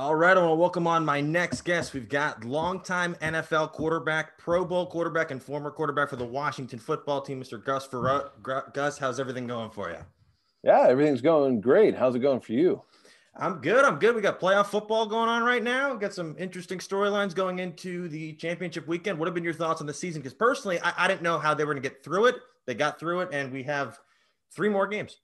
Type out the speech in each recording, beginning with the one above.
All right, I want to welcome on my next guest. We've got longtime NFL quarterback, Pro Bowl quarterback, and former quarterback for the Washington football team, Mr. Gus Frerotte. Gus, how's everything going for you? Yeah, everything's going great. How's it going for you? I'm good. I'm good. We got playoff football going on right now. We've got some interesting storylines going into the championship weekend. What have been your thoughts on the season? Because personally, I, I didn't know how they were going to get through it. They got through it, and we have three more games.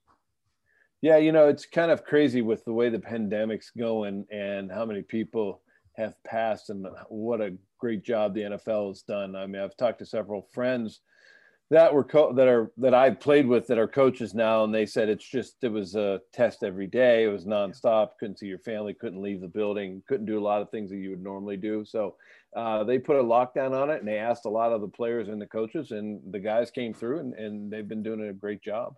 Yeah, you know, it's kind of crazy with the way the pandemic's going and how many people have passed and what a great job the NFL has done. I mean, I've talked to several friends that were co- that are that I've played with that are coaches now, and they said it's just it was a test every day. It was nonstop. Couldn't see your family. Couldn't leave the building. Couldn't do a lot of things that you would normally do. So uh, they put a lockdown on it, and they asked a lot of the players and the coaches, and the guys came through, and, and they've been doing a great job.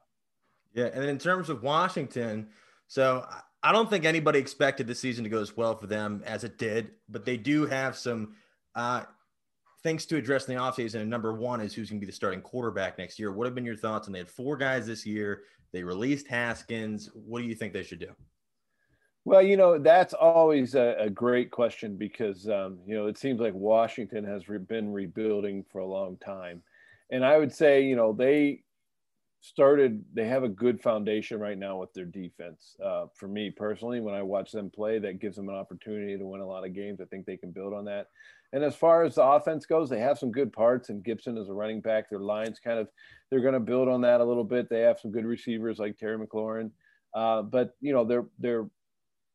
Yeah, and in terms of Washington, so I don't think anybody expected the season to go as well for them as it did, but they do have some uh, things to address in the offseason. And number one is who's going to be the starting quarterback next year. What have been your thoughts? And they had four guys this year. They released Haskins. What do you think they should do? Well, you know, that's always a, a great question because, um, you know, it seems like Washington has re- been rebuilding for a long time. And I would say, you know, they started they have a good foundation right now with their defense. Uh, for me personally when i watch them play that gives them an opportunity to win a lot of games. I think they can build on that. And as far as the offense goes they have some good parts and gibson is a running back. Their lines kind of they're going to build on that a little bit. They have some good receivers like terry mclaurin. Uh, but you know their their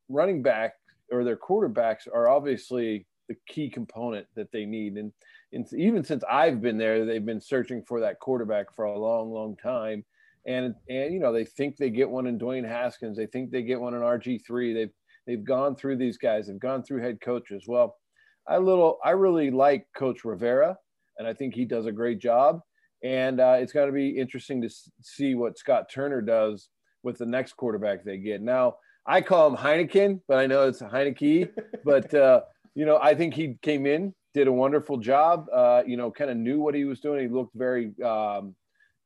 running back or their quarterbacks are obviously the key component that they need. And and even since I've been there, they've been searching for that quarterback for a long, long time. And and you know they think they get one in Dwayne Haskins, they think they get one in RG three. They've they've gone through these guys, they've gone through head coaches. Well, I little I really like Coach Rivera, and I think he does a great job. And uh, it's going to be interesting to see what Scott Turner does with the next quarterback they get. Now I call him Heineken, but I know it's Heinicke. but uh, you know I think he came in did a wonderful job. Uh, you know, kind of knew what he was doing. He looked very um,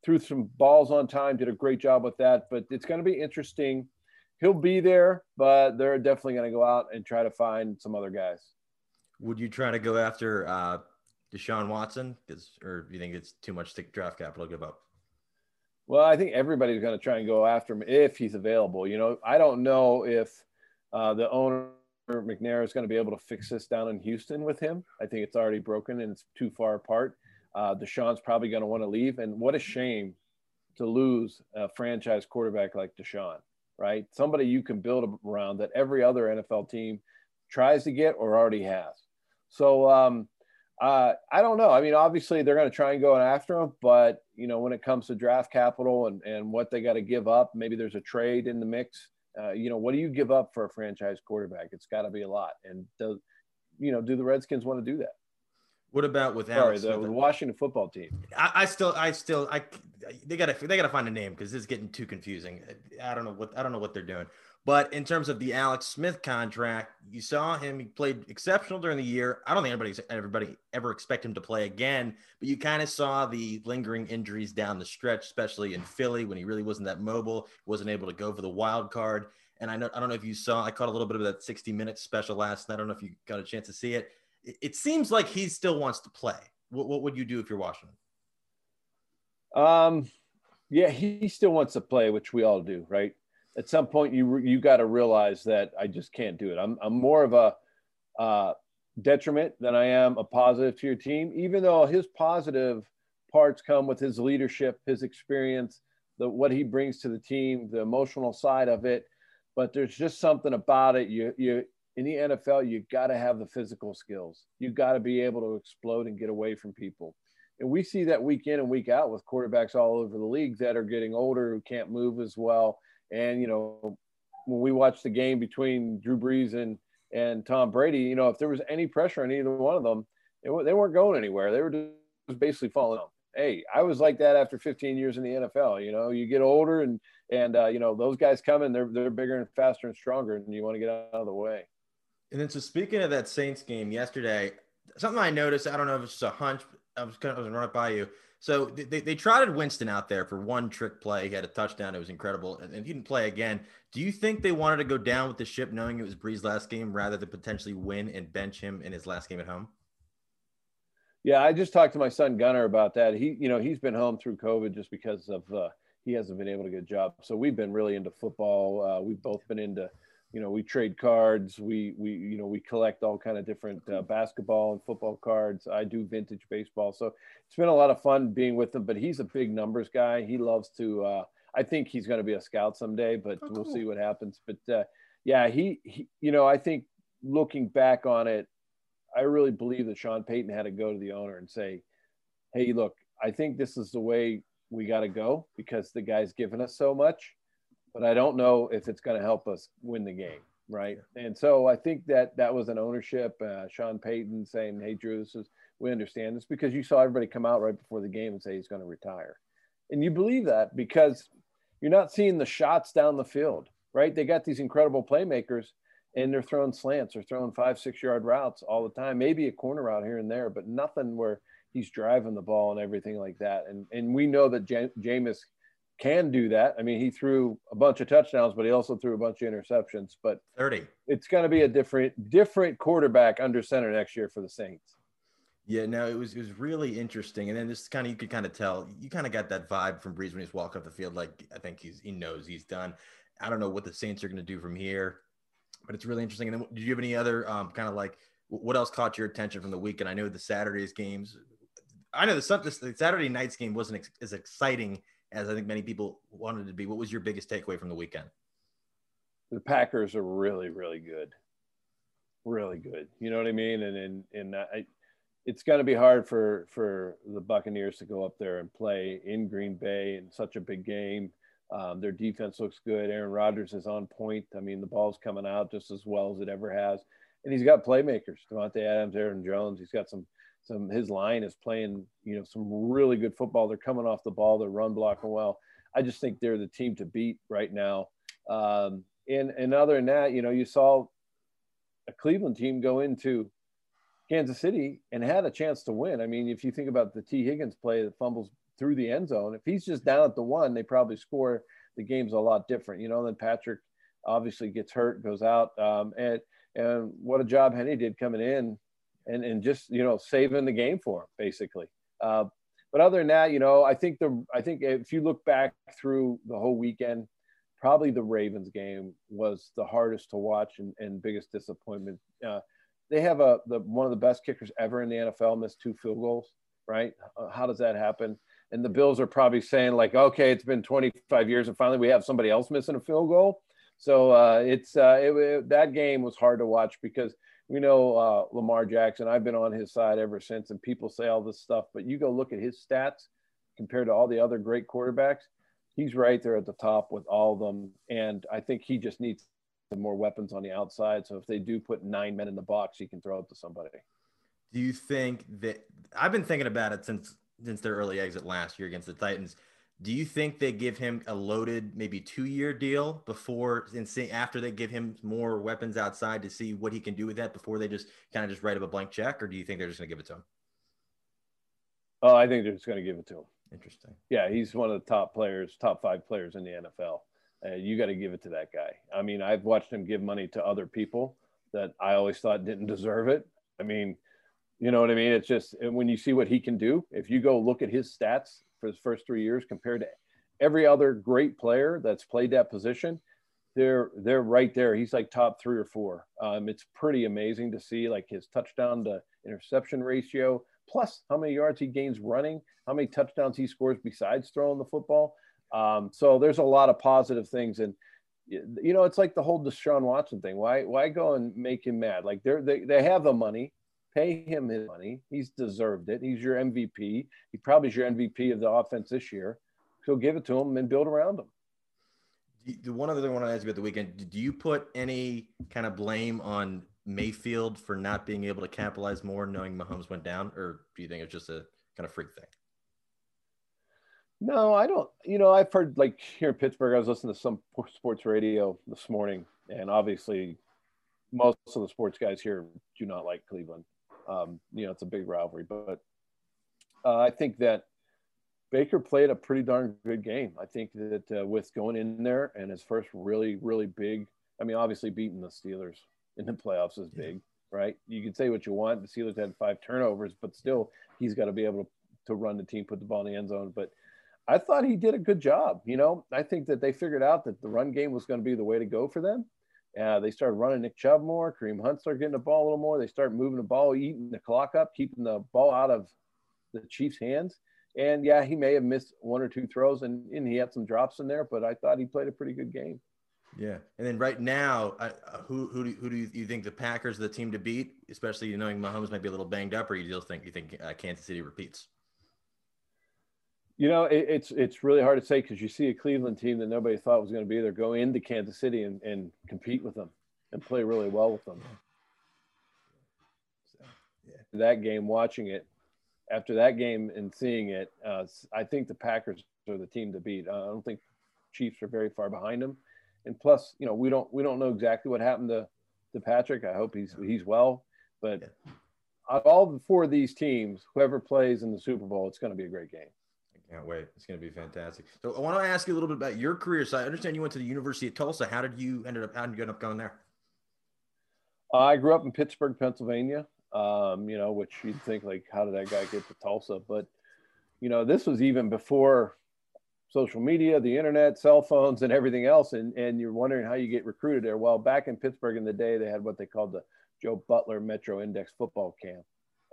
threw some balls on time. Did a great job with that. But it's going to be interesting. He'll be there, but they're definitely going to go out and try to find some other guys. Would you try to go after uh, Deshaun Watson? Because, or do you think it's too much to draft capital to give up? Well, I think everybody's going to try and go after him if he's available. You know, I don't know if uh, the owner McNair is going to be able to fix this down in Houston with him. I think it's already broken and it's too far apart. Uh, Deshaun's probably going to want to leave. And what a shame to lose a franchise quarterback like Deshaun, right? Somebody you can build around that every other NFL team tries to get or already has. So um, uh, I don't know. I mean, obviously they're going to try and go after him, but you know, when it comes to draft capital and, and what they got to give up, maybe there's a trade in the mix uh, you know, what do you give up for a franchise quarterback? It's got to be a lot. And does, you know, do the Redskins want to do that? What about with Sorry, the, the, Washington football team? I, I, still, I still, I they gotta they gotta find a name because this is getting too confusing. I don't know what I don't know what they're doing. But in terms of the Alex Smith contract, you saw him. He played exceptional during the year. I don't think anybody everybody ever expect him to play again. But you kind of saw the lingering injuries down the stretch, especially in Philly when he really wasn't that mobile, wasn't able to go for the wild card. And I know I don't know if you saw. I caught a little bit of that 60 minutes special last night. I don't know if you got a chance to see it. It, it seems like he still wants to play. What, what would you do if you're Washington? Um, yeah, he still wants to play, which we all do, right? At some point you you got to realize that I just can't do it. I'm I'm more of a uh, detriment than I am a positive to your team, even though his positive parts come with his leadership, his experience, the what he brings to the team, the emotional side of it. But there's just something about it. You you in the NFL, you got to have the physical skills. You got to be able to explode and get away from people. And we see that week in and week out with quarterbacks all over the league that are getting older who can't move as well and you know, when we watched the game between Drew Brees and and Tom Brady, you know, if there was any pressure on either one of them, they, they weren't going anywhere. They were just basically falling. Hey, I was like that after 15 years in the NFL. You know, you get older and and uh, you know those guys coming, they're they're bigger and faster and stronger, and you want to get out of the way. And then, so speaking of that Saints game yesterday, something I noticed, I don't know if it's just a hunch, I was going to run it by you. So they, they trotted Winston out there for one trick play. He had a touchdown. It was incredible. And, he didn't play again. Do you think they wanted to go down with the ship knowing it was Brees' last game rather than potentially win and bench him in his last game at home? Yeah, I just talked to my son Gunner about that. He, you know, he's been home through COVID just because of uh, he hasn't been able to get a job. So we've been really into football. Uh, we've both been into you know we trade cards we we you know we collect all kind of different uh, basketball and football cards. I do vintage baseball so it's been a lot of fun being with him but he's a big numbers guy. He loves to uh, i think he's going to be a scout someday but oh, we'll see what happens. But uh, yeah he, he you know i think looking back on it i really believe that sean payton had to go to the owner and say hey look i think this is the way we got to go because the guy's given us so much but I don't know if it's going to help us win the game. Right. And so I think that that was an ownership, uh, Sean Payton saying, Hey, Drew, this is, we understand this because you saw everybody come out right before the game and say he's going to retire. And you believe that because you're not seeing the shots down the field, right? They got these incredible playmakers and they're throwing slants or throwing five, six yard routes all the time, maybe a corner route here and there, but nothing where he's driving the ball and everything like that. And, and we know that Jameis can do that. I mean, he threw a bunch of touchdowns, but he also threw a bunch of interceptions. But 30. It's going to be a different different quarterback under center next year for the Saints. Yeah, no, it was it was really interesting, and then this kind of you could kind of tell you kind of got that vibe from Brees when he's walking up the field. Like I think he's he knows he's done. I don't know what the Saints are going to do from here, but it's really interesting. And then, did you have any other um, kind of like what else caught your attention from the weekend? I know the Saturday's games. I know the, the Saturday night's game wasn't ex- as exciting as I think many people wanted to be. What was your biggest takeaway from the weekend? The Packers are really, really good, really good. You know what I mean? And and and I, it's going to be hard for for the Buccaneers to go up there and play in Green Bay in such a big game. Um, their defense looks good. Aaron Rodgers is on point. I mean, the ball's coming out just as well as it ever has, and he's got playmakers: Davante Adams, Aaron Jones. He's got some some his line is playing you know some really good football. They're coming off the ball. They're run blocking well. I just think they're the team to beat right now. Um, and and other than that, you know, you saw a Cleveland team go into Kansas City and had a chance to win. I mean, if you think about the T. Higgins play that fumbles through the end zone, if he's just down at the one, they probably score. The game's a lot different, you know. Then Patrick obviously gets hurt, goes out, um, and and what a job Henne did coming in and and just you know saving the game for him basically. Uh, but other than that, you know, I think the I think if you look back through the whole weekend, probably the Ravens game was the hardest to watch and, and biggest disappointment. Uh, they have a the one of the best kickers ever in the NFL missed two field goals. Right? Uh, how does that happen? And the Bills are probably saying like, okay, it's been 25 years, and finally we have somebody else missing a field goal. So uh, it's uh, it, it, that game was hard to watch because we know uh, Lamar Jackson. I've been on his side ever since, and people say all this stuff, but you go look at his stats compared to all the other great quarterbacks. He's right there at the top with all of them, and I think he just needs some more weapons on the outside. So if they do put nine men in the box, he can throw it to somebody. Do you think that I've been thinking about it since since their early exit last year against the Titans? Do you think they give him a loaded, maybe two year deal before and see after they give him more weapons outside to see what he can do with that before they just kind of just write up a blank check, or do you think they're just going to give it to him? Oh, I think they're just going to give it to him. Interesting. Yeah, he's one of the top players, top five players in the NFL. Uh, you got to give it to that guy. I mean, I've watched him give money to other people that I always thought didn't deserve it. I mean, you know what I mean? It's just when you see what he can do, if you go look at his stats for his first three years compared to every other great player that's played that position, they're they're right there. He's like top three or four. Um, it's pretty amazing to see like his touchdown to interception ratio, plus how many yards he gains running, how many touchdowns he scores besides throwing the football. Um, so there's a lot of positive things, and you know it's like the whole Deshaun Watson thing. Why why go and make him mad? Like they're they they have the money Pay him his money. He's deserved it. He's your MVP. He probably is your MVP of the offense this year. So give it to him and build around him. The one other thing I want to ask you about the weekend: Do you put any kind of blame on Mayfield for not being able to capitalize more, knowing Mahomes went down, or do you think it's just a kind of freak thing? No, I don't. You know, I've heard like here in Pittsburgh, I was listening to some sports radio this morning, and obviously, most of the sports guys here do not like Cleveland. Um, you know, it's a big rivalry, but Uh, I think that Baker played a pretty darn good game. I think that uh, with going in there and his first really, really big, I mean, obviously beating the Steelers in the playoffs is big, yeah. right? You can say what you want. The Steelers had five turnovers, but still, he's got to be able to, to run the team, put the ball in the end zone. But I thought he did a good job. You know, I think that they figured out that the run game was going to be the way to go for them. Uh, they started running Nick Chubb more. Kareem Hunt started getting the ball a little more. They started moving the ball, eating the clock up, keeping the ball out of the Chiefs' hands. And yeah, he may have missed one or two throws, and, and he had some drops in there, but I thought he played a pretty good game. Yeah, and then right now, uh, who who do, who do you think the Packers are the team to beat, especially knowing Mahomes might be a little banged up, or you still think you think uh, Kansas City repeats? You know, it, it's it's really hard to say because you see a Cleveland team that nobody thought was going to be there go into Kansas City and, and compete with them and play really well with them. So, yeah. That game, watching it, after that game and seeing it, uh, I think the Packers are the team to beat. Uh, I don't think Chiefs are very far behind them. And plus, you know, we don't we don't know exactly what happened to to Patrick. I hope he's he's well. But yeah. of all four of these teams, whoever plays in the Super Bowl, it's going to be a great game. Can't wait. It's going to be fantastic. So I want to ask you a little bit about your career. So I understand you went to the University of Tulsa. How did you ended up? How did you end up going there? I grew up in Pittsburgh, Pennsylvania. Um, you know, which you'd think like, how did that guy get to Tulsa? But you know, this was even before social media, the internet, cell phones, and everything else. And and you're wondering how you get recruited there. Well, back in Pittsburgh in the day, they had what they called the Joe Butler Metro Index Football Camp,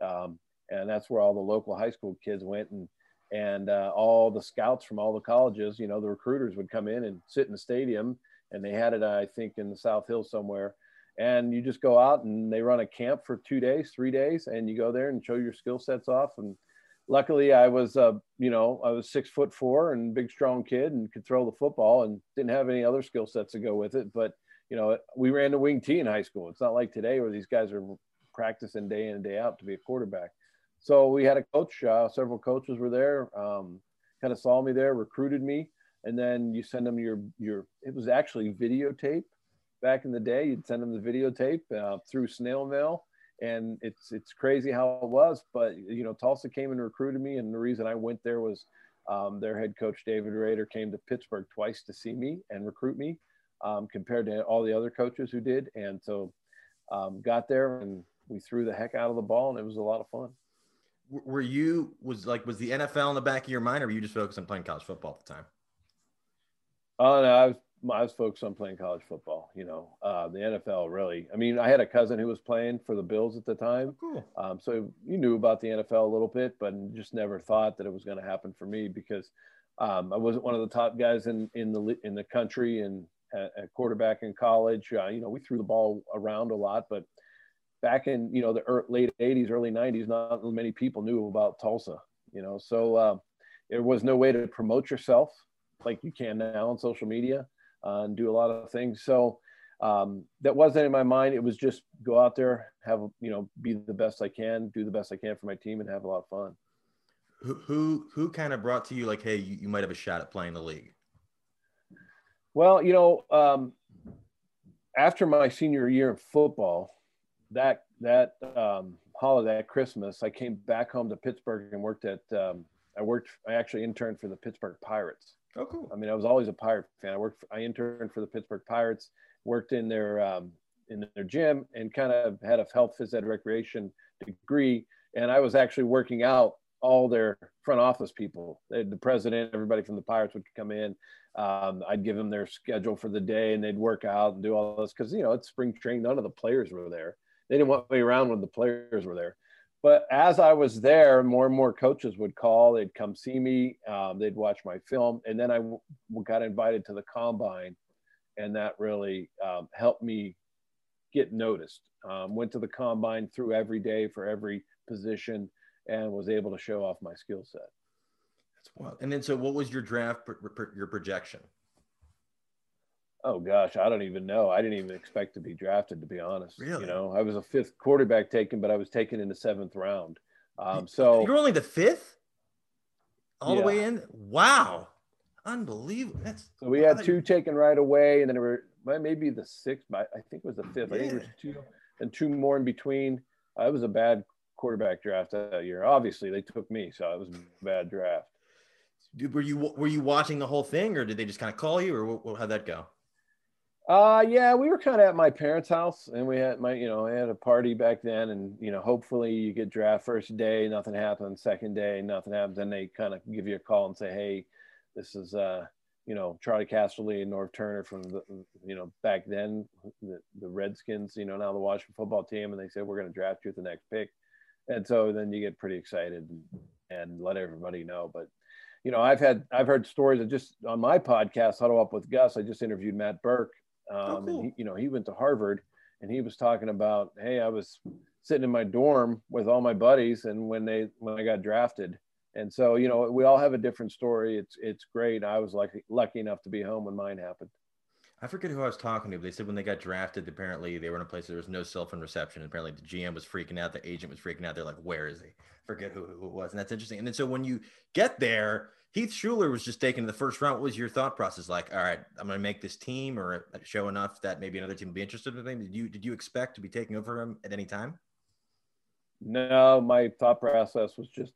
um, and that's where all the local high school kids went and and uh, all the scouts from all the colleges, you know, the recruiters would come in and sit in the stadium, and they had it, I think, in the South Hills somewhere. And you just go out and they run a camp for two days, three days, and you go there and show your skill sets off. And luckily, I was, uh, you know, I was six foot four and big, strong kid and could throw the football and didn't have any other skill sets to go with it. But you know, we ran the wing T in high school. It's not like today where these guys are practicing day in and day out to be a quarterback so we had a coach. Uh, several coaches were there. Um, kind of saw me there, recruited me, and then you send them your your. It was actually videotape back in the day. You'd send them the videotape uh, through snail mail, and it's it's crazy how it was. But you know, Tulsa came and recruited me, and the reason I went there was um, their head coach David Rader came to Pittsburgh twice to see me and recruit me, um, compared to all the other coaches who did. And so um, got there and we threw the heck out of the ball, and it was a lot of fun were you was like was the NFL in the back of your mind, or were you just focused on playing college football at the time? Oh no, I was I was focused on playing college football. You know, uh, the NFL really. I mean, I had a cousin who was playing for the Bills at the time, oh, cool. um, so you knew about the NFL a little bit, but just never thought that it was going to happen for me because um, I wasn't one of the top guys in in the in the country and at, quarterback in college. Uh, you know, we threw the ball around a lot, but back in you know the late 80s early 90s not many people knew about tulsa you know? So uh, there was no way to promote yourself like you can now on social media uh, and do a lot of things. So um, that wasn't in my mind. It was just go out there have you know be the best i can do the best i can for my team and have a lot of fun. Who who, who kind of brought to you like hey you, you might have a shot at playing the league? Well you know um, after my senior year in football that that um, holiday, Christmas, I came back home to Pittsburgh and worked at. Um, I worked. I actually interned for the Pittsburgh Pirates. Oh, cool. I mean, I was always a Pirate fan. I worked. I interned for the Pittsburgh Pirates. Worked in their um, in their gym and kind of had a health phys ed recreation degree. And I was actually working out all their front office people. They, the president, everybody from the Pirates would come in. Um, I'd give them their schedule for the day, and they'd work out and do all this because you know it's spring training. None of the players were there they didn't want me around when the players were there. But as I was there, more and more coaches would call. They'd come see me. Um, they'd watch my film, and then I w- got invited to the combine, and that really um, helped me get noticed. Um, went to the combine through every day for every position, and was able to show off my skill set. That's wild. And then, so what was your draft, your projection? Oh gosh, I don't even know. I didn't even expect to be drafted, to be honest. Really? You know, I was a fifth quarterback taken, but I was taken in the seventh round. Um, so you're only the fifth, all yeah. the way in. Wow, unbelievable. That's so we had two taken right away, and then there were maybe the sixth, but I think it was the fifth. Yeah. I think was two and two more in between. Uh, it was a bad quarterback draft that year. Obviously, they took me, so it was a bad draft. Dude, Were you were you watching the whole thing, or did they just kind of call you, or how'd that go? Uh, yeah, we were kind of at my parents' house, and we had my, you know, I had a party back then, and you know, hopefully you get draft first day, nothing happens. Second day, nothing happens. Then they kind of give you a call and say, hey, this is uh, you know, Charley Casserly and Norv Turner from the, you know, back then the, the Redskins, you know, now the Washington football team, and they said we're going to draft you at the next pick, and so then you get pretty excited and, and let everybody know, but you know, I've had I've heard stories of just on my podcast, Huddle Up with Gus. I just interviewed Matt Birk, oh, um, oh, cool. he, you know, he went to Harvard, and he was talking about, hey, I was sitting in my dorm with all my buddies, and when they when I got drafted, and so you know, we all have a different story. It's it's great. I was lucky lucky enough to be home when mine happened. I forget who I was talking to, but they said when they got drafted, apparently they were in a place where there was no cell phone reception. Apparently the GM was freaking out, the agent was freaking out. They're like, "Where is he?" Forget who, who it was, and that's interesting. And then so when you get there, Heath Shuler was just taken in the first round. What was your thought process like? All right, I'm going to make this team or show enough that maybe another team will be interested in him. Did you did you expect to be taking over him at any time? No, my thought process was just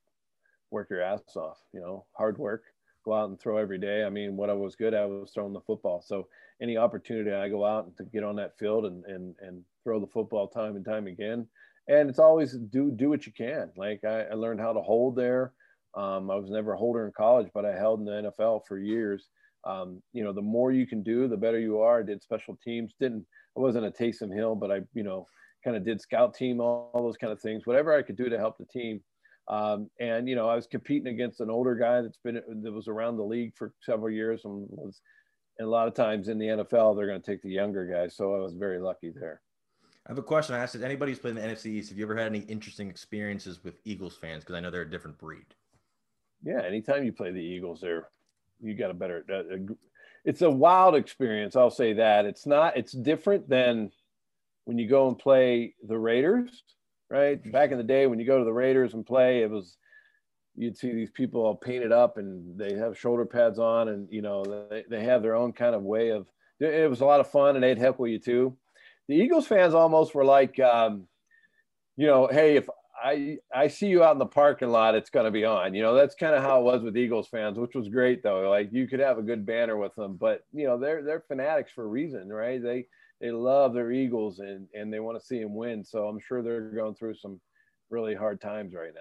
work your ass off. You know, hard work, go out and throw every day. I mean, what I was good at was throwing the football. So any opportunity I go out and to get on that field and and and throw the football time and time again. And it's always do do what you can. Like I, I learned how to hold there. Um, I was never a holder in college, but I held in the NFL for years. Um, you know, the more you can do, the better you are. I did special teams. Didn't I wasn't a Taysom Hill, but I, you know, kind of did scout team, all, all, those kind of things. Whatever I could do to help the team. Um, and you know, I was competing against an older guy that's been that was around the league for several years and was. And a lot of times in the NFL, they're going to take the younger guys. So I was very lucky there. I have a question. I asked anybody who's played in the NFC East, have you ever had any interesting experiences with Eagles fans? Because I know they're a different breed yeah, anytime you play the Eagles, there you got a better. Uh, it's a wild experience. I'll say that it's not. It's different than when you go and play the Raiders, right? Back in the day, when you go to the Raiders and play, it was you'd see these people all painted up and they have shoulder pads on, and you know they, they have their own kind of way of. It was a lot of fun, and they'd heckle you too. The Eagles fans almost were like, um, you know, hey, if I I see you out in the parking lot, it's going to be on. You know, that's kind of how it was with Eagles fans, which was great though. Like you could have a good banner with them, but you know, they're they're fanatics for a reason, right? They they love their Eagles and and they want to see them win. So I'm sure they're going through some really hard times right now.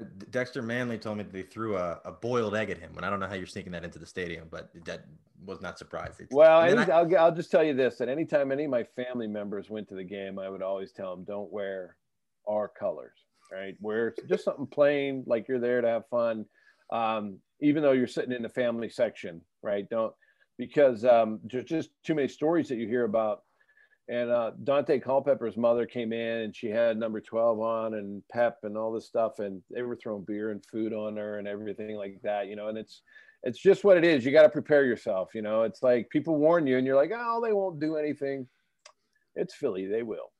Uh, Dexter Manley told me they threw a, a, boiled egg at him, and I don't know how you're sneaking that into the stadium, but that was not surprising. Well, any, I, will I'll just tell you this: that anytime any of my family members went to the game, I would always tell them, "Don't wear our colors, right? Where it's just something plain, like you're there to have fun, um, even though you're sitting in the family section, right? Don't because um, there's just too many stories that you hear about. And uh, Daunte Culpepper's mother came in and she had number 12 on and Pep and all this stuff. And they were throwing beer and food on her and everything like that, you know, and it's, it's just what it is. You got to prepare yourself. You know, it's like people warn you and you're like, oh, they won't do anything. It's Philly. They will.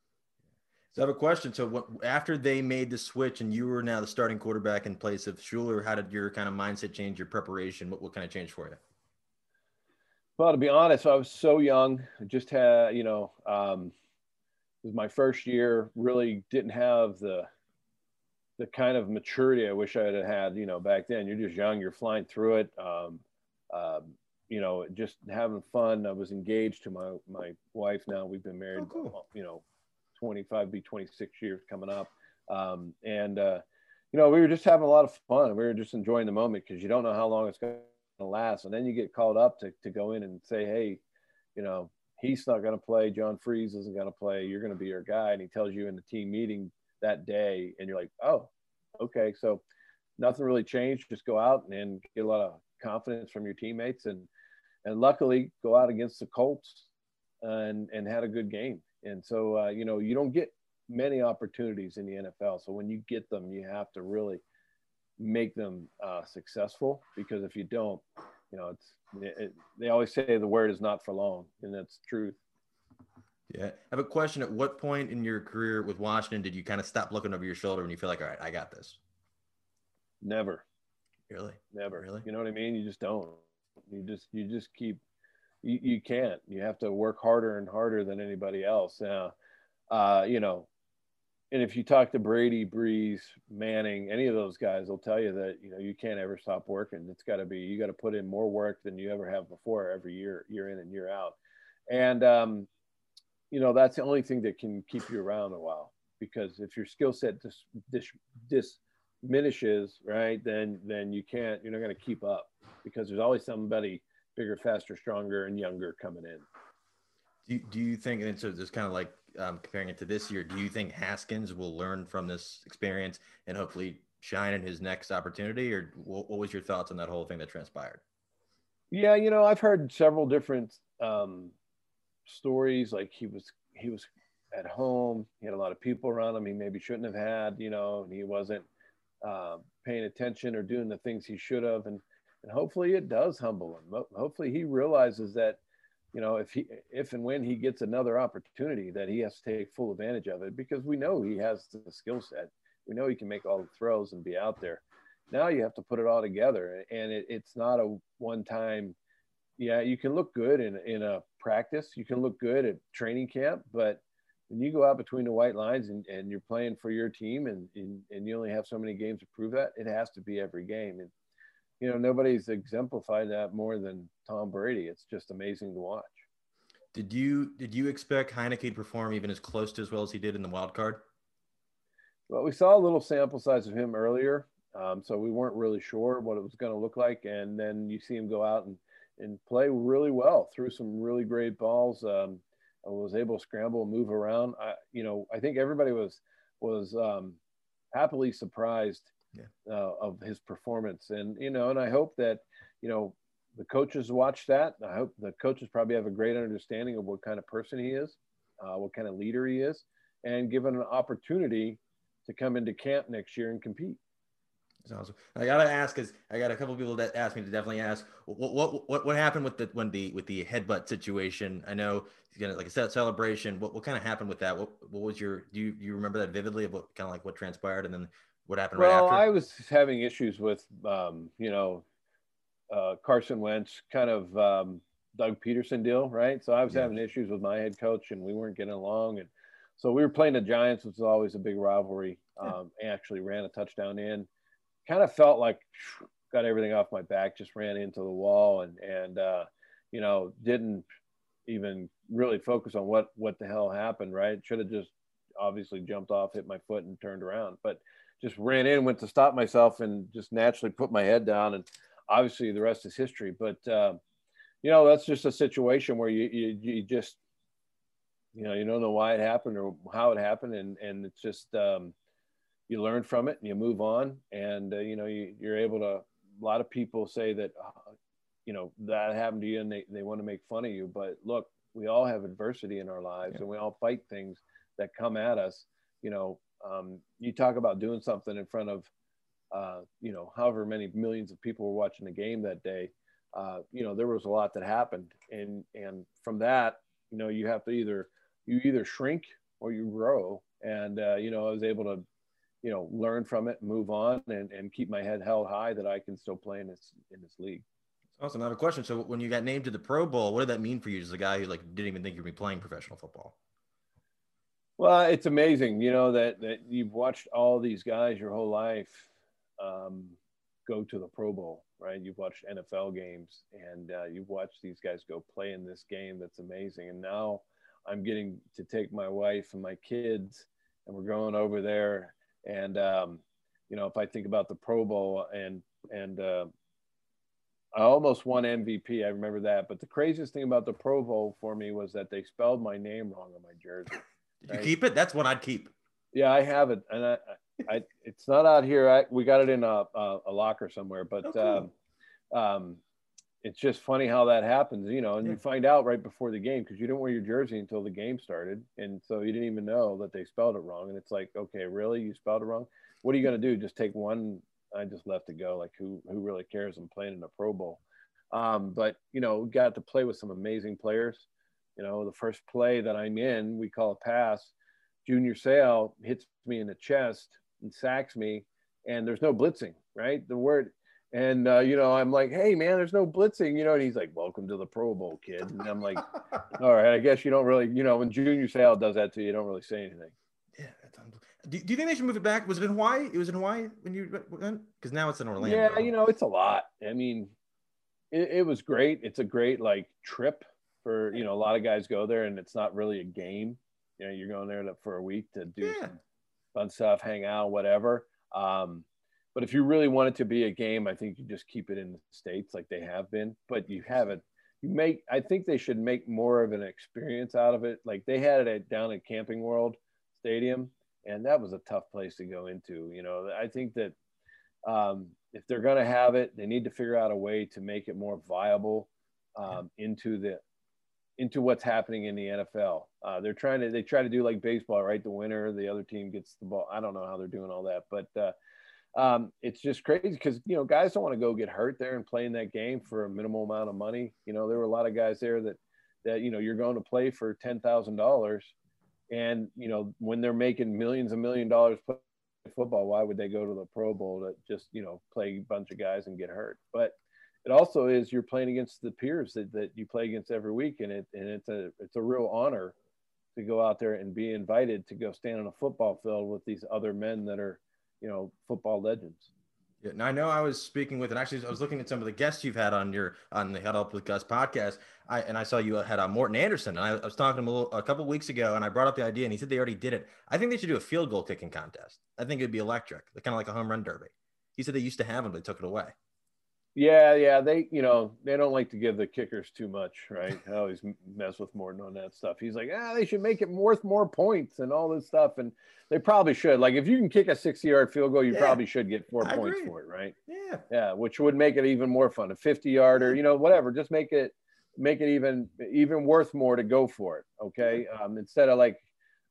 So I have a question. So what, after they made the switch and you were now the starting quarterback in place of Shuler, how did your kind of mindset change, your preparation? What, what kind of change for you? Well, to be honest, I was so young. I just had, you know, um, it was my first year. Really didn't have the the kind of maturity I wish I had had. You know, back then you're just young. You're flying through it. Um, um, you know, just having fun. I was engaged to my my wife. Now we've been married. Oh, cool. You know, 25, be 26 years coming up. Um, and, uh, you know, we were just having a lot of fun. We were just enjoying the moment because you don't know how long it's going to last. And then you get called up to, to go in and say, hey, you know, he's not going to play. John Friesz isn't going to play. You're going to be your guy. And he tells you in the team meeting that day, and you're like, oh, okay. So nothing really changed. Just go out and get a lot of confidence from your teammates and and luckily go out against the Colts and and had a good game. And so, uh, you know, you don't get many opportunities in the NFL. So when you get them, you have to really make them uh, successful because if you don't, you know, it's it, they always say the word is not for long, and that's truth. Yeah, I have a question. At what point in your career with Washington did you kind of stop looking over your shoulder and you feel like, all right, I got this? Never. Really? Never. Really? You know what I mean? You just don't. You just you just keep you, you can't. You have to work harder and harder than anybody else. Now, uh, you know, and if you talk to Brady, Brees, Manning, any of those guys, they'll tell you that you know you can't ever stop working. It's got to be you got to put in more work than you ever have before every year, year in and year out. And um, you know that's the only thing that can keep you around a while because if your skill set dis, dis, dis, diminishes, right, then then you can't you're not going to keep up because there's always somebody bigger, faster, stronger, and younger coming in. Do you, do you think, and so just kind of like um, comparing it to this year, do you think Haskins will learn from this experience and hopefully shine in his next opportunity, or what, what was your thoughts on that whole thing that transpired? Yeah, you know, I've heard several different um, stories. Like he was he was at home, he had a lot of people around him. He maybe shouldn't have had, you know, and he wasn't uh, paying attention or doing the things he should have, and and hopefully it does humble him. Hopefully he realizes that you know, if he, if and when he gets another opportunity, that he has to take full advantage of it because we know he has the skill set. We know he can make all the throws and be out there. Now you have to put it all together, and it, it's not a one-time. Yeah, you can look good in in a practice. You can look good at training camp, but when you go out between the white lines and, and you're playing for your team and, and, and you only have so many games to prove that, it has to be every game. And you know, nobody's exemplified that more than Tom Brady. It's just amazing to watch. Did you did you expect Heinicke to perform even as close to as well as he did in the wild card? Well, we saw a little sample size of him earlier, um, so we weren't really sure what it was going to look like. And then you see him go out and and play really well, threw some really great balls. Um, was able to scramble and move around. I, you know, I think everybody was was um, happily surprised yeah. uh, of his performance. And, you know, and I hope that, you know, the coaches watch that. I hope the coaches probably have a great understanding of what kind of person he is, uh, what kind of leader he is, and given an opportunity to come into camp next year and compete. That's awesome. I gotta ask, cause I got a couple people that asked me to definitely ask what what what, what happened with the when the with the headbutt situation. I know he's gonna like a celebration. What what kind of happened with that? What what was your do you, do you remember that vividly of what kind of like what transpired and then what happened well, right I was having issues with, um, you know, uh, Carson Wentz, kind of um, Doug Pederson deal, right? So I was yeah. having issues with my head coach, and we weren't getting along, and so we were playing the Giants, which was always a big rivalry. Um, yeah. Actually, ran a touchdown in. Kind of felt like got everything off my back, just ran into the wall, and and uh, you know didn't even really focus on what what the hell happened. Right? Should have just obviously jumped off, hit my foot, and turned around, but just ran in, went to stop myself, and just naturally put my head down. And obviously, the rest is history. But uh, you know, that's just a situation where you, you you just you know you don't know why it happened or how it happened, and and it's just um, you learn from it and you move on, and uh, you know you, you're able to. A lot of people say that uh, you know that happened to you, and they they want to make fun of you. But look, we all have adversity in our lives, yeah. and we all fight things that come at us. You know, um, you talk about doing something in front of, uh, you know, however many millions of people were watching the game that day. Uh, you know, there was a lot that happened, and and from that, you know, you have to either you either shrink or you grow. And uh, you know, I was able to, you know, learn from it, move on, and and keep my head held high that I can still play in this in this league. Awesome. I have a question. So when you got named to the Pro Bowl, what did that mean for you as a guy who like didn't even think you'd be playing professional football? Well, it's amazing, you know, that that you've watched all these guys your whole life um, go to the Pro Bowl, right? You've watched NFL games, and uh, you've watched these guys go play in this game. That's amazing. And now I'm getting to take my wife and my kids, and we're going over there. And um, you know, if I think about the Pro Bowl and and uh, I almost won MVP. I remember that. But the craziest thing about the Pro Bowl for me was that they spelled my name wrong on my jersey. You keep it? That's one I'd keep. Yeah, I have it, and I, I it's not out here. I, we got it in a, a, a locker somewhere, but oh, cool. um, um, it's just funny how that happens, you know. And yeah. you find out right before the game because you didn't wear your jersey until the game started, and so you didn't even know that they spelled it wrong. And it's like, okay, really, you spelled it wrong? What are you going to do? Just take one? I just left it go. Like, who who really cares? I'm playing in a Pro Bowl. Um, but you know, got to play with some amazing players. You know, the first play that I'm in, we call a pass. Junior Seau hits me in the chest and sacks me, and there's no blitzing, right? The word, and uh, you know, I'm like, hey man, there's no blitzing, you know, and he's like, welcome to the Pro Bowl, kid. And I'm like, all right, I guess you don't really, you know, when Junior Seau does that to you, you don't really say anything. Yeah, that's do, do you think they should move it back? Was it in Hawaii? It was in Hawaii when you went because now it's in Orlando. Yeah, you know, it's a lot. I mean, it, it was great. It's a great like trip for you know a lot of guys go there, and it's not really a game. You know, you're going there to, for a week to do yeah. some fun stuff, hang out, whatever. Um, but if you really want it to be a game, I think you just keep it in the states like they have been. But you have it. You make. I think they should make more of an experience out of it. Like they had it at, down at Camping World Stadium and that was a tough place to go into. You know, I think that um, if they're going to have it, they need to figure out a way to make it more viable um, into the into what's happening in the NFL. Uh, they're trying to they try to do like baseball, right? The winner, the other team gets the ball. I don't know how they're doing all that, but uh, um, it's just crazy because you know guys don't want to go get hurt there and play in that game for a minimal amount of money. You know, there were a lot of guys there that that you know you're going to play for ten thousand dollars and you know, when they're making millions and million dollars football, why would they go to the Pro Bowl to just you know play a bunch of guys and get hurt? But it also is you're playing against the peers that, that you play against every week, and it and it's a it's a real honor to go out there and be invited to go stand on a football field with these other men that are you know football legends. Yeah, now I know I was speaking with, and actually I was looking at some of the guests you've had on your on the Huddle Up with Gus podcast. I and I saw you had uh, Morten Andersen, and I, I, was talking to him a, little, a couple weeks ago, and I brought up the idea, and he said they already did it. I think they should do a field goal kicking contest. I think it'd be electric, kind of like a home run derby. He said they used to have them, but they took it away. Yeah, yeah, they you know they don't like to give the kickers too much, right? I always mess with Morten on that stuff. He's like, ah, they should make it worth more points and all this stuff, and they probably should. Like, if you can kick a sixty-yard field goal, you yeah, probably should get four I points agree. for it, right? Yeah, yeah, which would make it even more fun. A fifty-yarder, you know, whatever, just make it make it even even worth more to go for it. Okay, um, instead of like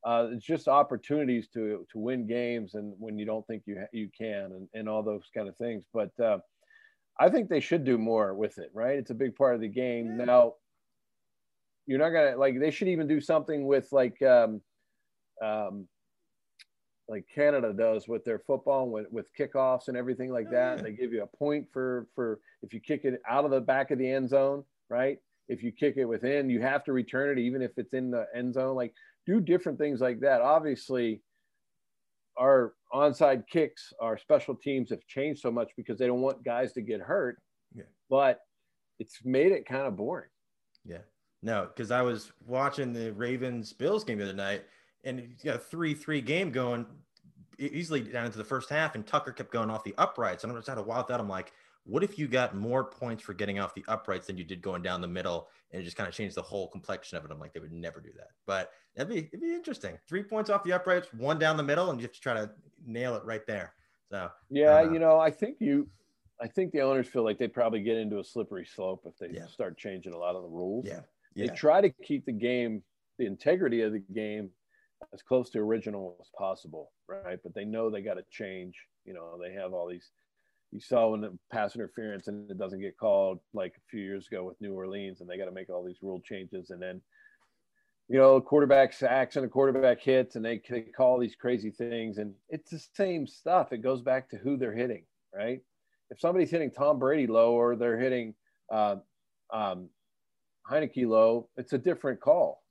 uh, it's just opportunities to to win games and when you don't think you ha- you can and, and all those kind of things. But uh, I think they should do more with it, right? It's a big part of the game. Yeah. Now, you're not gonna like they should even do something with like um, um, like Canada does with their football with, with kickoffs and everything like that. Yeah. They give you a point for for if you kick it out of the back of the end zone, right? If you kick it within, you have to return it even if it's in the end zone. Like do different things like that. Obviously, our onside kicks, our special teams have changed so much because they don't want guys to get hurt. Yeah. But it's made it kind of boring. Yeah. No, because I was watching the Ravens Bills game the other night and you got a 3 3 game going easily down into the first half, and Tucker kept going off the uprights. And I was at a while that I'm like, what if you got more points for getting off the uprights than you did going down the middle and it just kind of changed the whole complexion of it? I'm like, they would never do that. But that'd be it'd be interesting. Three points off the uprights, one down the middle, and you have to try to nail it right there. So yeah, uh, you know, I think you I think the owners feel like they probably get into a slippery slope if they yeah. start changing a lot of the rules. Yeah. yeah. They try to keep the game, the integrity of the game as close to original as possible, right? But they know they got to change. You know, they have all these you saw when the pass interference and it doesn't get called like a few years ago with New Orleans, and they got to make all these rule changes, and then you know quarterback sacks and a quarterback hits, and they, they call these crazy things, and it's the same stuff. It goes back to who they're hitting, right? If somebody's hitting Tom Brady low or they're hitting uh, um, Heinicke low, it's a different call.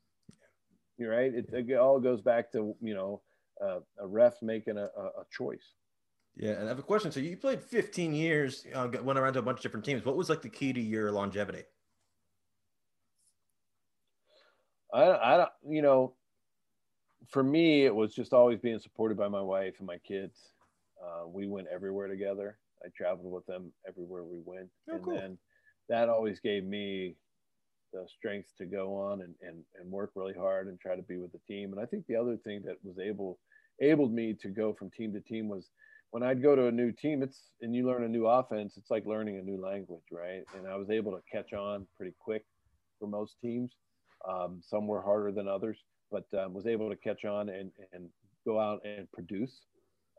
You're right. It, it all goes back to you know uh, a ref making a, a choice. Yeah, and I have a question. So you played 15 years, uh, went around to a bunch of different teams. What was like the key to your longevity? I, I don't, you know, for me, it was just always being supported by my wife and my kids. Uh, we went everywhere together. I traveled with them everywhere we went, oh, and cool. then that always gave me the strength to go on and, and and work really hard and try to be with the team. And I think the other thing that was able enabled me to go from team to team was when I'd go to a new team, it's and you learn a new offense, it's like learning a new language, right? And I was able to catch on pretty quick for most teams. Um, some were harder than others, but um, was able to catch on and, and go out and produce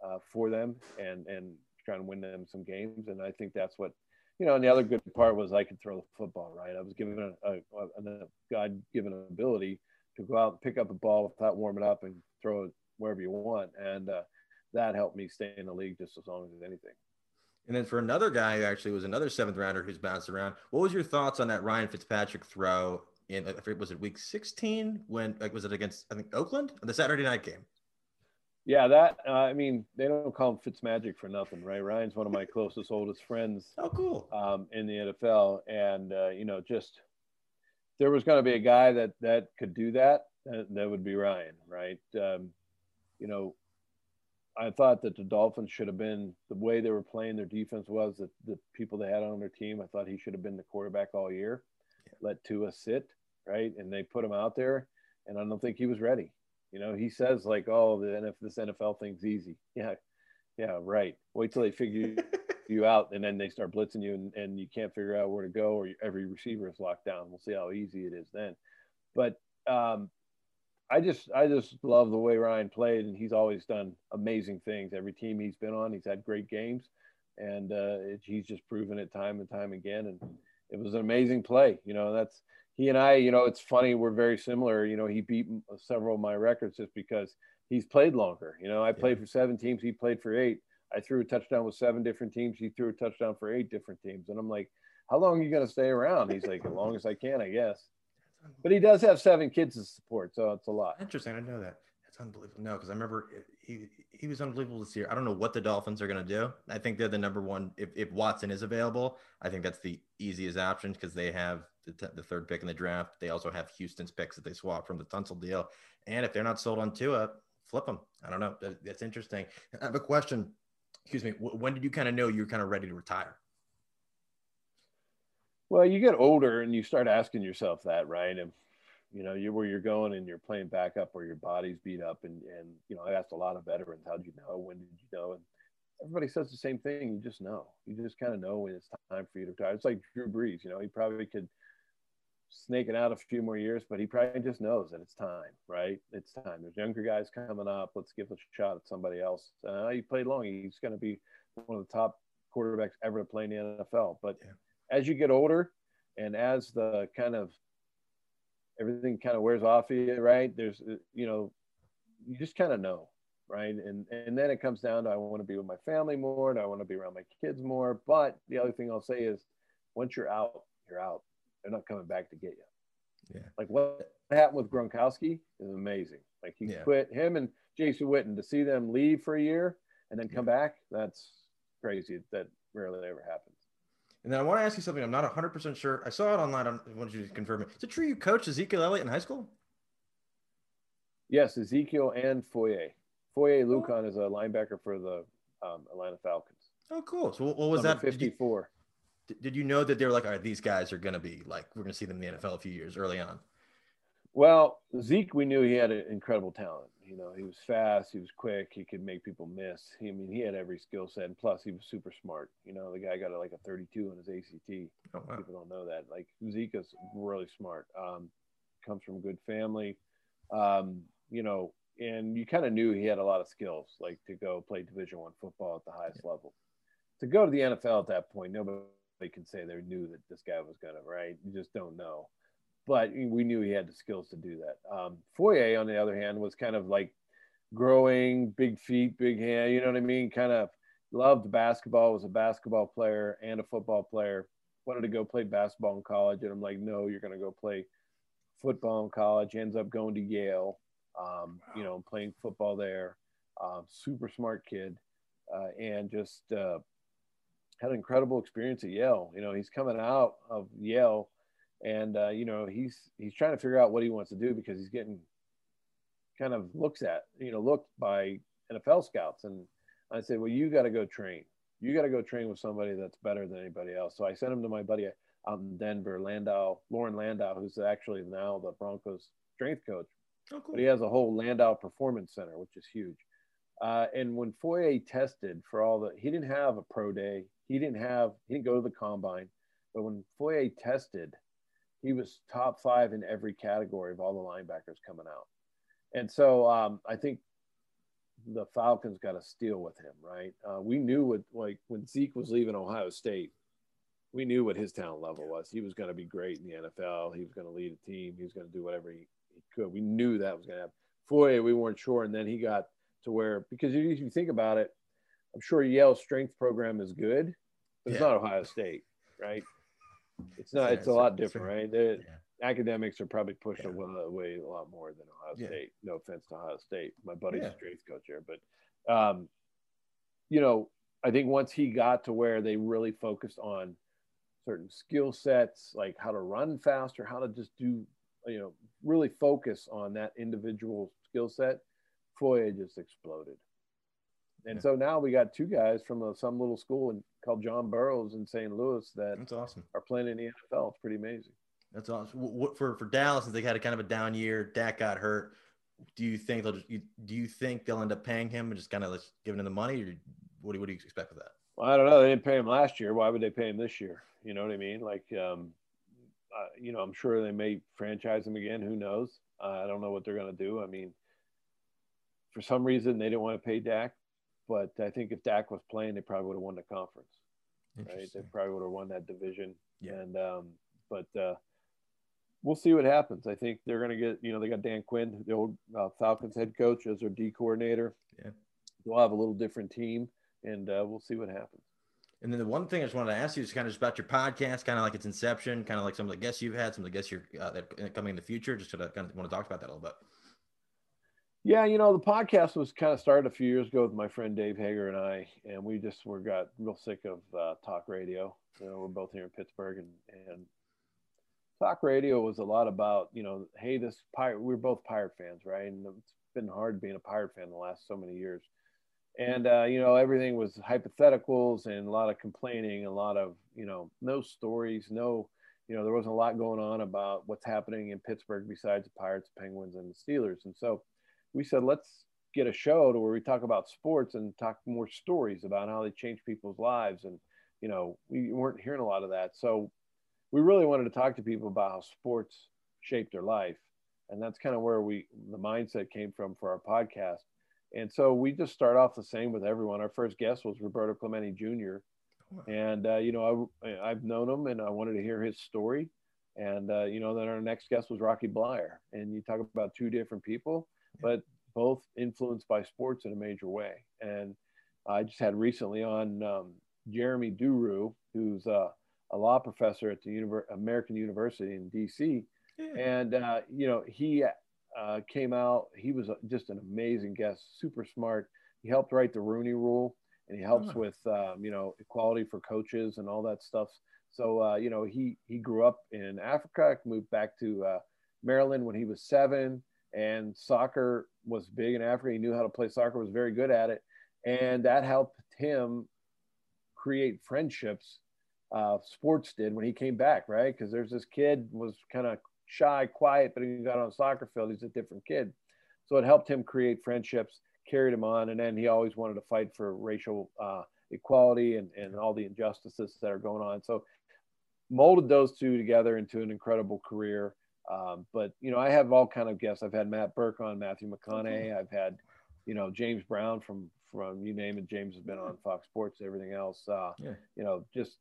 uh, for them and and try and win them some games. And I think that's what you know. And the other good part was I could throw the football, right? I was given a, a, a God-given ability to go out and pick up a ball without warming up and throw it wherever you want. And uh, that helped me stay in the league just as long as anything. And then for another guy who actually was another seventh rounder who's bounced around, what was your thoughts on that Ryan Fitzpatrick throw in was it week 16 when like was it against I think Oakland the Saturday night game? Yeah, that uh, I mean, they don't call him Fitzmagic for nothing, right? Ryan's one of my closest, oldest friends. Oh, cool. Um, in the NFL, and uh, you know, just there was going to be a guy that that could do that. That, that would be Ryan, right? Um, you know, I thought that the Dolphins should have been the way they were playing. Their defense was that the people they had on their team. I thought he should have been the quarterback all year. Let Tua sit, right? And they put him out there, and I don't think he was ready. You know, he says like, "Oh, the NF, this NFL thing's easy." Yeah, yeah, right. Wait till they figure you out, and then they start blitzing you, and, and you can't figure out where to go, or every receiver is locked down. We'll see how easy it is then. But um, I just I just love the way Ryan played, and he's always done amazing things. Every team he's been on, he's had great games, and uh, it, he's just proven it time and time again. And it was an amazing play. You know, that's he and I. You know, it's funny we're very similar. You know, he beat several of my records just because he's played longer. You know, I played for seven teams, he played for eight. I threw a touchdown with seven different teams. He threw a touchdown for eight different teams, and I'm like, how long are you going to stay around? He's like, as long as I can, I guess. But he does have seven kids to support, so it's a lot. Interesting. I know that. That's unbelievable. No, because I remember uh, he he was unbelievable this year. I don't know what the Dolphins are going to do. I think they're the number one. If, if Watson is available, I think that's the easiest option because they have the, t- the third pick in the draft. They also have Houston's picks that they swap from the Tunsil deal. And if they're not sold on Tua, flip them. I don't know. That, that's interesting. I have a question. Excuse me. When did you kind of know you were kind of ready to retire? Well, you get older and you start asking yourself that, right? And you know, you where you're going and you're playing backup where your body's beat up and and you know, I asked a lot of veterans, how did you know? When did you know? And everybody says the same thing. You just know. You just kind of know when it's time for you to retire. It's like Drew Brees, you know, he probably could snake it out a few more years, but he probably just knows that it's time, right? It's time. There's younger guys coming up. Let's give a shot at somebody else. Uh, he played long. He's going to be one of the top quarterbacks ever to play in the NFL. But yeah as you get older and as the kind of everything kind of wears off of you, right? There's, uh, you know, you just kind of know, right? And and then it comes down to I want to be with my family more, and I want to be around my kids more. But the other thing I'll say is, once you're out, you're out. They're not coming back to get you. Yeah. Like what happened with Gronkowski is amazing. Like he yeah. quit him and Jason Witten to see them leave for a year and then come yeah. back. That's crazy. That rarely ever happens. And then I want to ask you something. I'm not 100% sure. I saw it online. I want you to confirm it. Is it true you coached Ezekiel Elliott in high school? Yes, Ezekiel and Foye. Foye oh. Lukan is a linebacker for the um, Atlanta Falcons. Oh, cool. So what was Number that? 54. Did you, did you know that they were like, all right, these guys are going to be like, we're going to see them in the NFL a few years early on? Well, Zeke, we knew he had an incredible talent. You know, he was fast, he was quick, he could make people miss. He, I mean, he had every skill set, and plus he was super smart. You know, the guy got a, like a 32 on his ACT. Oh, wow. People don't know that. Like Zeke is really smart. Um, comes from a good family. Um, you know, and you kind of knew he had a lot of skills, like to go play Division One football at the highest yeah. level. To go to the NFL at that point, nobody can say they knew that this guy was gonna. Right? You just don't know but we knew he had the skills to do that. Um, Foye, on the other hand, was kind of like growing, big feet, big hand. You know what I mean? Kind of loved basketball. Was a basketball player and a football player. Wanted to go play basketball in college, and I'm like, no, you're going to go play football in college. Ends up going to Yale. Um, you know, playing football there. Um, super smart kid, uh, and just uh, had an incredible experience at Yale. You know, he's coming out of Yale and uh, you know he's he's trying to figure out what he wants to do because he's getting kind of looks at you know looked by NFL scouts. And I said well you got to go train. You got to go train with somebody that's better than anybody else. So I sent him to my buddy out in Denver Landow Loren Landow who's actually now the Broncos strength coach. Oh, cool. but he has a whole Landow Performance Center which is huge. Uh, and when Foye tested for all the he didn't have a pro day. He didn't have he didn't go to the combine. But when Foye tested he was top five in every category of all the linebackers coming out. And so um, I think the Falcons got a steal with him, right? Uh, we knew what, like, when Zeke was leaving Ohio State, we knew what his talent level was. He was going to be great in the NFL. He was going to lead a team. He was going to do whatever he, he could. We knew that was going to happen. Foye, we weren't sure. And then he got to where, because if you think about it, I'm sure Yale's strength program is good, but yeah. it's not Ohio State, right? It's not. It's a lot different, right? They're, yeah. academics are probably pushed yeah. away a lot more than Ohio yeah. State. No offense to Ohio State, my buddy's yeah. strength coach there, but um, you know, I think once he got to where they really focused on certain skill sets, like how to run faster, how to just do, you know, really focus on that individual skill set, Foye just exploded. And yeah. so now we got two guys from a, some little school in, called John Burroughs in St. Louis that That's awesome. are playing in the NFL. It's pretty amazing. That's awesome. What for for Dallas? Since they had a kind of a down year, Dak got hurt. Do you think they'll just, do you think they'll end up paying him and just kind of like giving him the money, or what do, what do you expect with that? Well, I don't know. They didn't pay him last year. Why would they pay him this year? You know what I mean? Like, um, uh, you know, I'm sure they may franchise him again. Who knows? Uh, I don't know what they're going to do. I mean, for some reason they didn't want to pay Dak, but I think if Dak was playing, they probably would have won the conference. Right? They probably would have won that division. Yeah. And um, but uh, we'll see what happens. I think they're going to get. You know, they got Dan Quinn, the old uh, Falcons head coach, as their D coordinator. Yeah. They'll have a little different team, and uh, we'll see what happens. And then the one thing I just wanted to ask you is kind of just about your podcast, kind of like its inception, kind of like some of the guests you've had, some of the guests you're uh, that coming in the future. Just to kind of want to talk about that a little bit. Yeah, you know, the podcast was kind of started a few years ago with my friend Dave Hager and I, and we just were got real sick of uh, talk radio. You know, we're both here in Pittsburgh, and and talk radio was a lot about you know, hey, this pirate. We we're both pirate fans, right? And it's been hard being a pirate fan the last so many years. And uh, you know, everything was hypotheticals and a lot of complaining, a lot of you know, no stories, no you know, there wasn't a lot going on about what's happening in Pittsburgh besides the Pirates, Penguins, and the Steelers. And so we said, let's get a show to where we talk about sports and talk more stories about how they change people's lives. And, you know, we weren't hearing a lot of that. So we really wanted to talk to people about how sports shaped their life. And that's kind of where we, the mindset came from for our podcast. And so we just start off the same with everyone. Our first guest was Roberto Clemente Jr. And, uh, you know, I, I've known him and I wanted to hear his story. And, uh, you know, then our next guest was Rocky Bleier. And you talk about two different people but both influenced by sports in a major way. And I just had recently on um, Jeremi Duru, who's a law professor at the Univer- American University in DC. Yeah. And, uh, you know, he uh, came out, he was just an amazing guest, super smart. He helped write the Rooney Rule and he helps oh. with, um, you know, equality for coaches and all that stuff. So, uh, you know, he, he grew up in Africa, moved back to uh, Maryland when he was seven and soccer was big in Africa. He knew how to play soccer, was very good at it, and that helped him create friendships. Uh, sports did when he came back, right? Because there's this kid was kind of shy, quiet, but he got on soccer field. He's a different kid, so it helped him create friendships, carried him on, and then he always wanted to fight for racial uh, equality and, and all the injustices that are going on. So molded those two together into an incredible career um, but you know, I have all kind of guests. I've had Matt Burke on, Matthew McConaughey. I've had, you know, James Brown from from you name it. James has been on Fox Sports, everything else. Uh, yeah. You know, just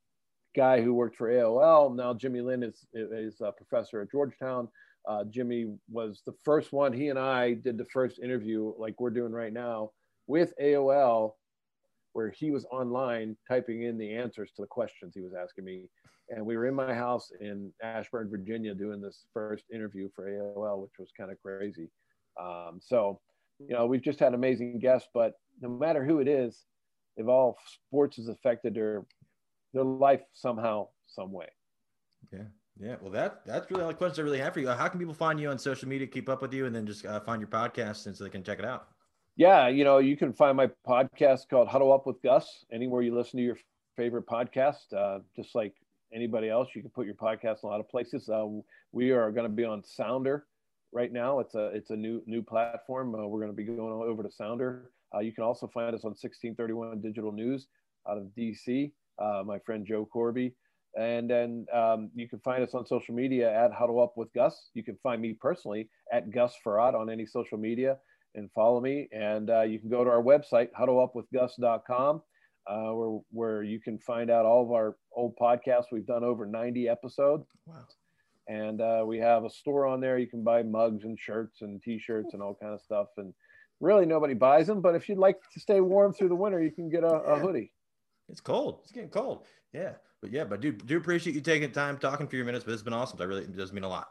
guy who worked for AOL. Now Jimmy Lynn is is a professor at Georgetown. Uh, Jimmy was the first one. He and I did the first interview, like we're doing right now, with AOL, where he was online typing in the answers to the questions he was asking me and we were in my house in Ashburn, Virginia, doing this first interview for AOL, which was kind of crazy. Um, so, you know, we've just had amazing guests, but no matter who it is, if all sports has affected their their life somehow, some way. Yeah, yeah. Well, that that's really all the questions I really have for you. How can people find you on social media, keep up with you, and then just uh, find your podcast and so they can check it out? Yeah, you know, you can find my podcast called Huddle Up with Gus anywhere you listen to your favorite podcast. Uh, just like anybody else. You can put your podcast in a lot of places. Uh, we are going to be on Sounder right now. It's a it's a new new platform. Uh, we're going to be going over to Sounder. Uh, you can also find us on 1631 Digital News out of DC. Uh, my friend Joe Corby. And then um, you can find us on social media at Huddle Up with Gus. You can find me personally at Gus Frerotte on any social media and follow me. And uh, you can go to our website, huddleupwithgus.com uh, where where you can find out all of our old podcasts. We've done over 90 episodes. Wow. And uh, we have a store on there. You can buy mugs and shirts and T-shirts and all kind of stuff. And really, nobody buys them. But if you'd like to stay warm through the winter, you can get a, a hoodie. It's cold. It's getting cold. Yeah, but yeah, but do do appreciate you taking time talking for your minutes. But it's been awesome. I really it does mean a lot.